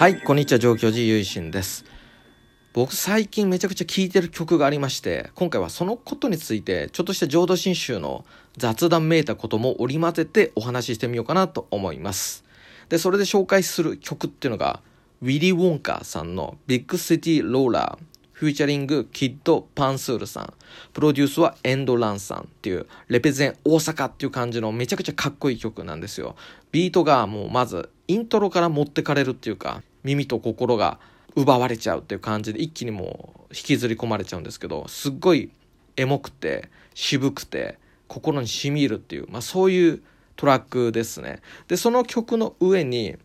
はい、こんにちは、上京寺ゆいしんです。僕最近めちゃくちゃ聴いてる曲がありまして、今回はそのことについて、ちょっとした浄土真宗の雑談めいたことも織り交ぜてお話ししてみようかなと思います。で、それで紹介する曲っていうのが、 WILYWNKA さんの Big City Roller、featuring Kid Penseur さん、プロデュースは endrun さんっていう、レペゼン大阪っていう感じのめちゃくちゃかっこいい曲なんですよ。ビートがもうまずイントロから持ってかれるっていうか、耳と心が奪われちゃうっていう感じで一気にもう引きずり込まれちゃうんですけど、すっごいエモくて渋くて心に染み入るっていう、まあそういうトラックですね。で、その曲の上に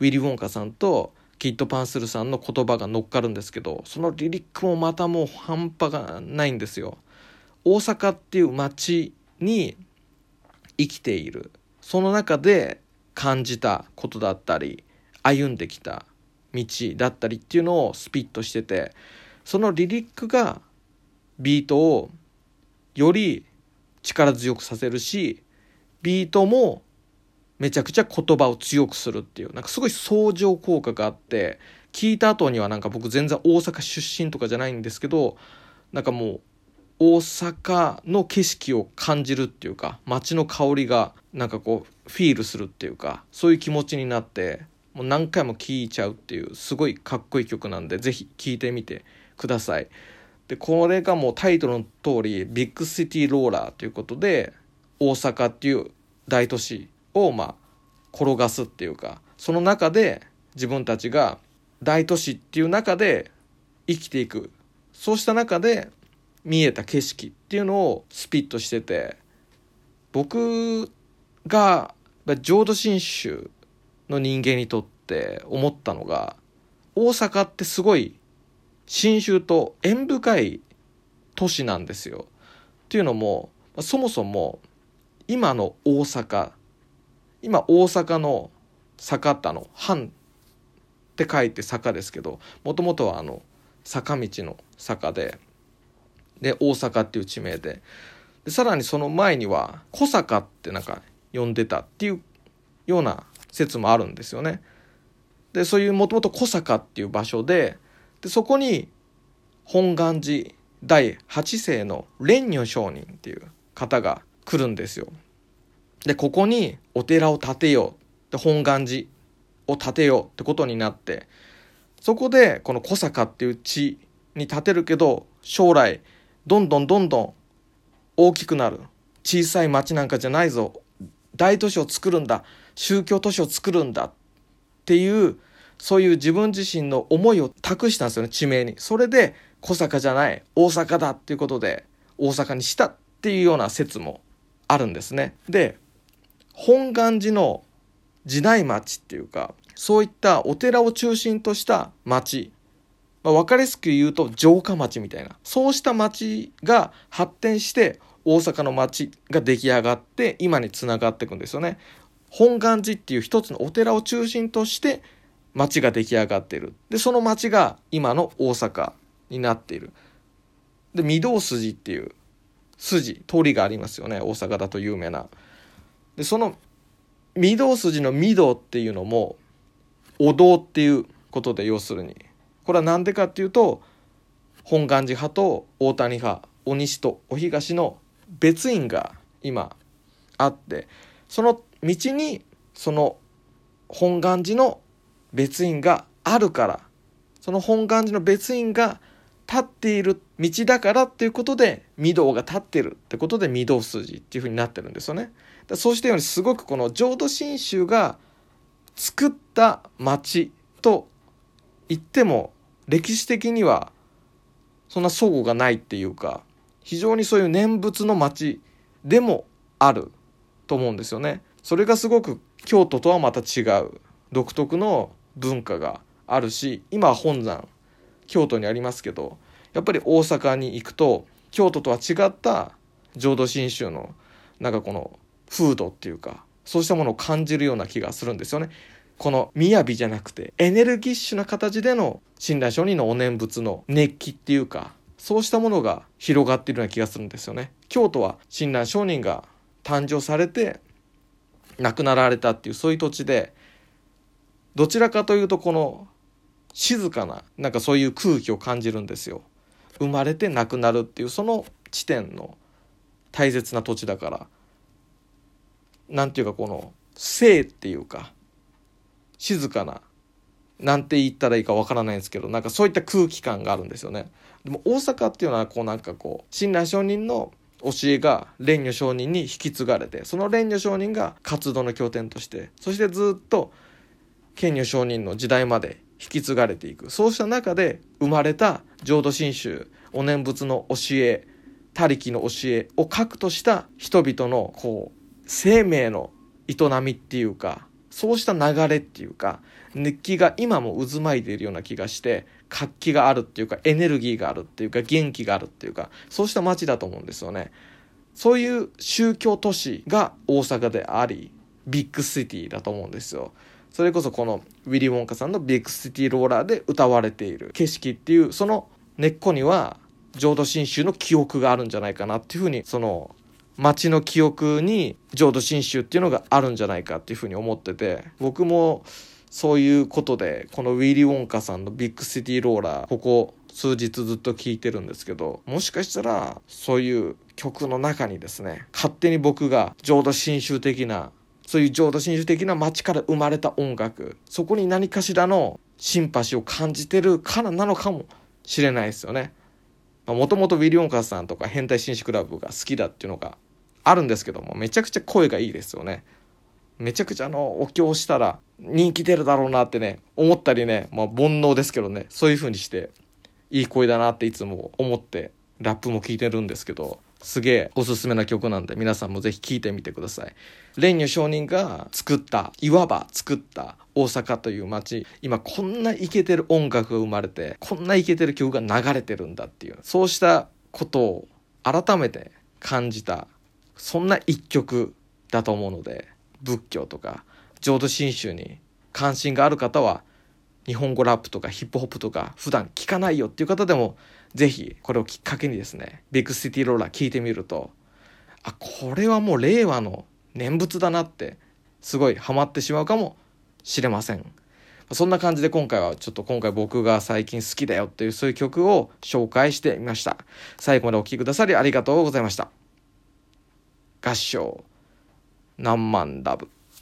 ウィリー・ウォンカさんとキッド・パンスルさんの言葉が乗っかるんですけど、そのリリックもまたもう半端がないんですよ。大阪っていう街に生きている。その中で感じたことだったり、歩んできた道だったりっていうのをスピットしてて、そのリリックがビートをより力強くさせるし、ビートもめちゃくちゃ言葉を強くするっていう、なんかすごい相乗効果があって、聞いた後にはなんか僕全然大阪出身とかじゃないんですけど、なんかもう大阪の景色を感じるっていうか、街の香りがなんかこうフィールするっていうか、そういう気持ちになって、もう何回も聴いちゃうっていう、すごいかっこいい曲なんで、ぜひ聴いてみてください。で、これがもうタイトルの通り、ビッグシティローラーということで、大阪っていう大都市をま転がすっていうかその中で自分たちが大都市っていう中で生きていくそうした中で見えた景色っていうのをスピットしてて僕が浄土真宗の人間にとって思ったのが大阪ってすごい真宗と縁深い都市なんですよ。っていうのもそもそも今の大阪今大阪の坂田の藩って書いて坂ですけどもともとはあの坂道の坂でで大阪っていう地名ででさらにその前には小坂ってなんか呼んでたっていうような説もあるんですよね。でそういうもともと小坂っていう場所ででそこに本願寺第8世の蓮如上人っていう方が来るんですよ。でここにお寺を建てようで本願寺を建てようってことになってそこでこの小坂っていう地に建てるけど将来どんどんどんどん大きくなる小さい町なんかじゃないぞ大都市を作るんだ宗教都市を作るんだっていうそういう自分自身の思いを託したんですよね地名に。それで小坂じゃない大阪だっていうことで大阪にしたっていうような説もあるんですね。で本願寺の時代町っていうかそういったお寺を中心とした町、まあ、分かりやすく言うと城下町みたいな。そうした町が発展して大阪の町が出来上がって今につながっていくんですよね。本願寺っていう一つのお寺を中心として町が出来上がっている。でその町が今の大阪になっている。で御堂筋っていう筋通りがありますよね大阪だと有名な。でその御堂筋の御堂っていうのもお堂っていうことで要するにこれは何でかっていうと本願寺派と大谷派お西とお東の別院が今あってその道にその本願寺の別院があるからその本願寺の別院が立っている道だからっていうことで御堂が立ってるってことで御堂筋っていうふうになってるんですよね。そうしたようにすごくこの浄土真宗が作った町と言っても歴史的にはそんな相互がないっていうか非常にそういう念仏の町でもあると思うんですよね。それがすごく京都とはまた違う独特の文化があるし今は本山京都にありますけどやっぱり大阪に行くと京都とは違った浄土真宗のなんかこの風土っていうかそうしたものを感じるような気がするんですよね。この雅じゃなくてエネルギッシュな形での親鸞上人のお念仏の熱気っていうかそうしたものが広がっているような気がするんですよね。京都は親鸞上人が誕生されて亡くなられたっていうそういう土地でどちらかというとこの静かななんかそういう空気を感じるんですよ。生まれて亡くなるっていうその地点の大切な土地だから。なんていうかこの生っていうか静かななんて言ったらいいかわからないんですけどなんかそういった空気感があるんですよね。でも大阪っていうのはこうなんかこう親鸞上人の教えが蓮如上人に引き継がれてその蓮如上人が活動の拠点としてそしてずっと賢如上人の時代まで引き継がれていく。そうした中で生まれた浄土真宗お念仏の教え他力の教えを核とした人々のこう生命の営みっていうかそうした流れっていうか熱気が今も渦巻いているような気がして活気があるっていうかエネルギーがあるっていうか元気があるっていうかそうした街だと思うんですよね。そういう宗教都市が大阪でありビッグシティだと思うんですよ。それこそこのウィリー・ウォンカさんのビッグシティローラーで歌われている景色っていうその根っこには浄土真宗の記憶があるんじゃないかなっていうふうにその街の記憶に浄土真宗っていうのがあるんじゃないかっていうふうに思ってて僕もそういうことでこのウィリー・ウォンカさんのビッグシティローラーここ数日ずっと聴いてるんですけどもしかしたらそういう曲の中にですね勝手に僕が浄土真宗的なそういう浄土真宗的な街から生まれた音楽そこに何かしらのシンパシーを感じてるからなのかもしれないですよね。もともとウィリ・オンカーさんとか変態紳士クラブが好きだっていうのがあるんですけどもめちゃくちゃ声がいいですよねめちゃくちゃあのお経をしたら人気出るだろうなってね思ったりねまあ煩悩ですけどねそういう風にしていい声だなっていつも思ってラップも聴いてるんですけどすげえおすすめな曲なんで皆さんもぜひ聴いてみてください。蓮如上人が作ったいわば作った大阪という街今こんなイケてる音楽が生まれてこんなイケてる曲が流れてるんだっていうそうしたことを改めて感じたそんな一曲だと思うので仏教とか浄土真宗に関心がある方は日本語ラップとかヒップホップとか普段聞かないよっていう方でもぜひこれをきっかけにですねビッグシティローラー聞いてみるとあこれはもう令和の念仏だなってすごいハマってしまうかもしれません。そんな感じで今回はちょっと今回僕が最近好きだよっていうそういう曲を紹介してみました。最後までお聴きくださりありがとうございました。合唱。何万ラブ。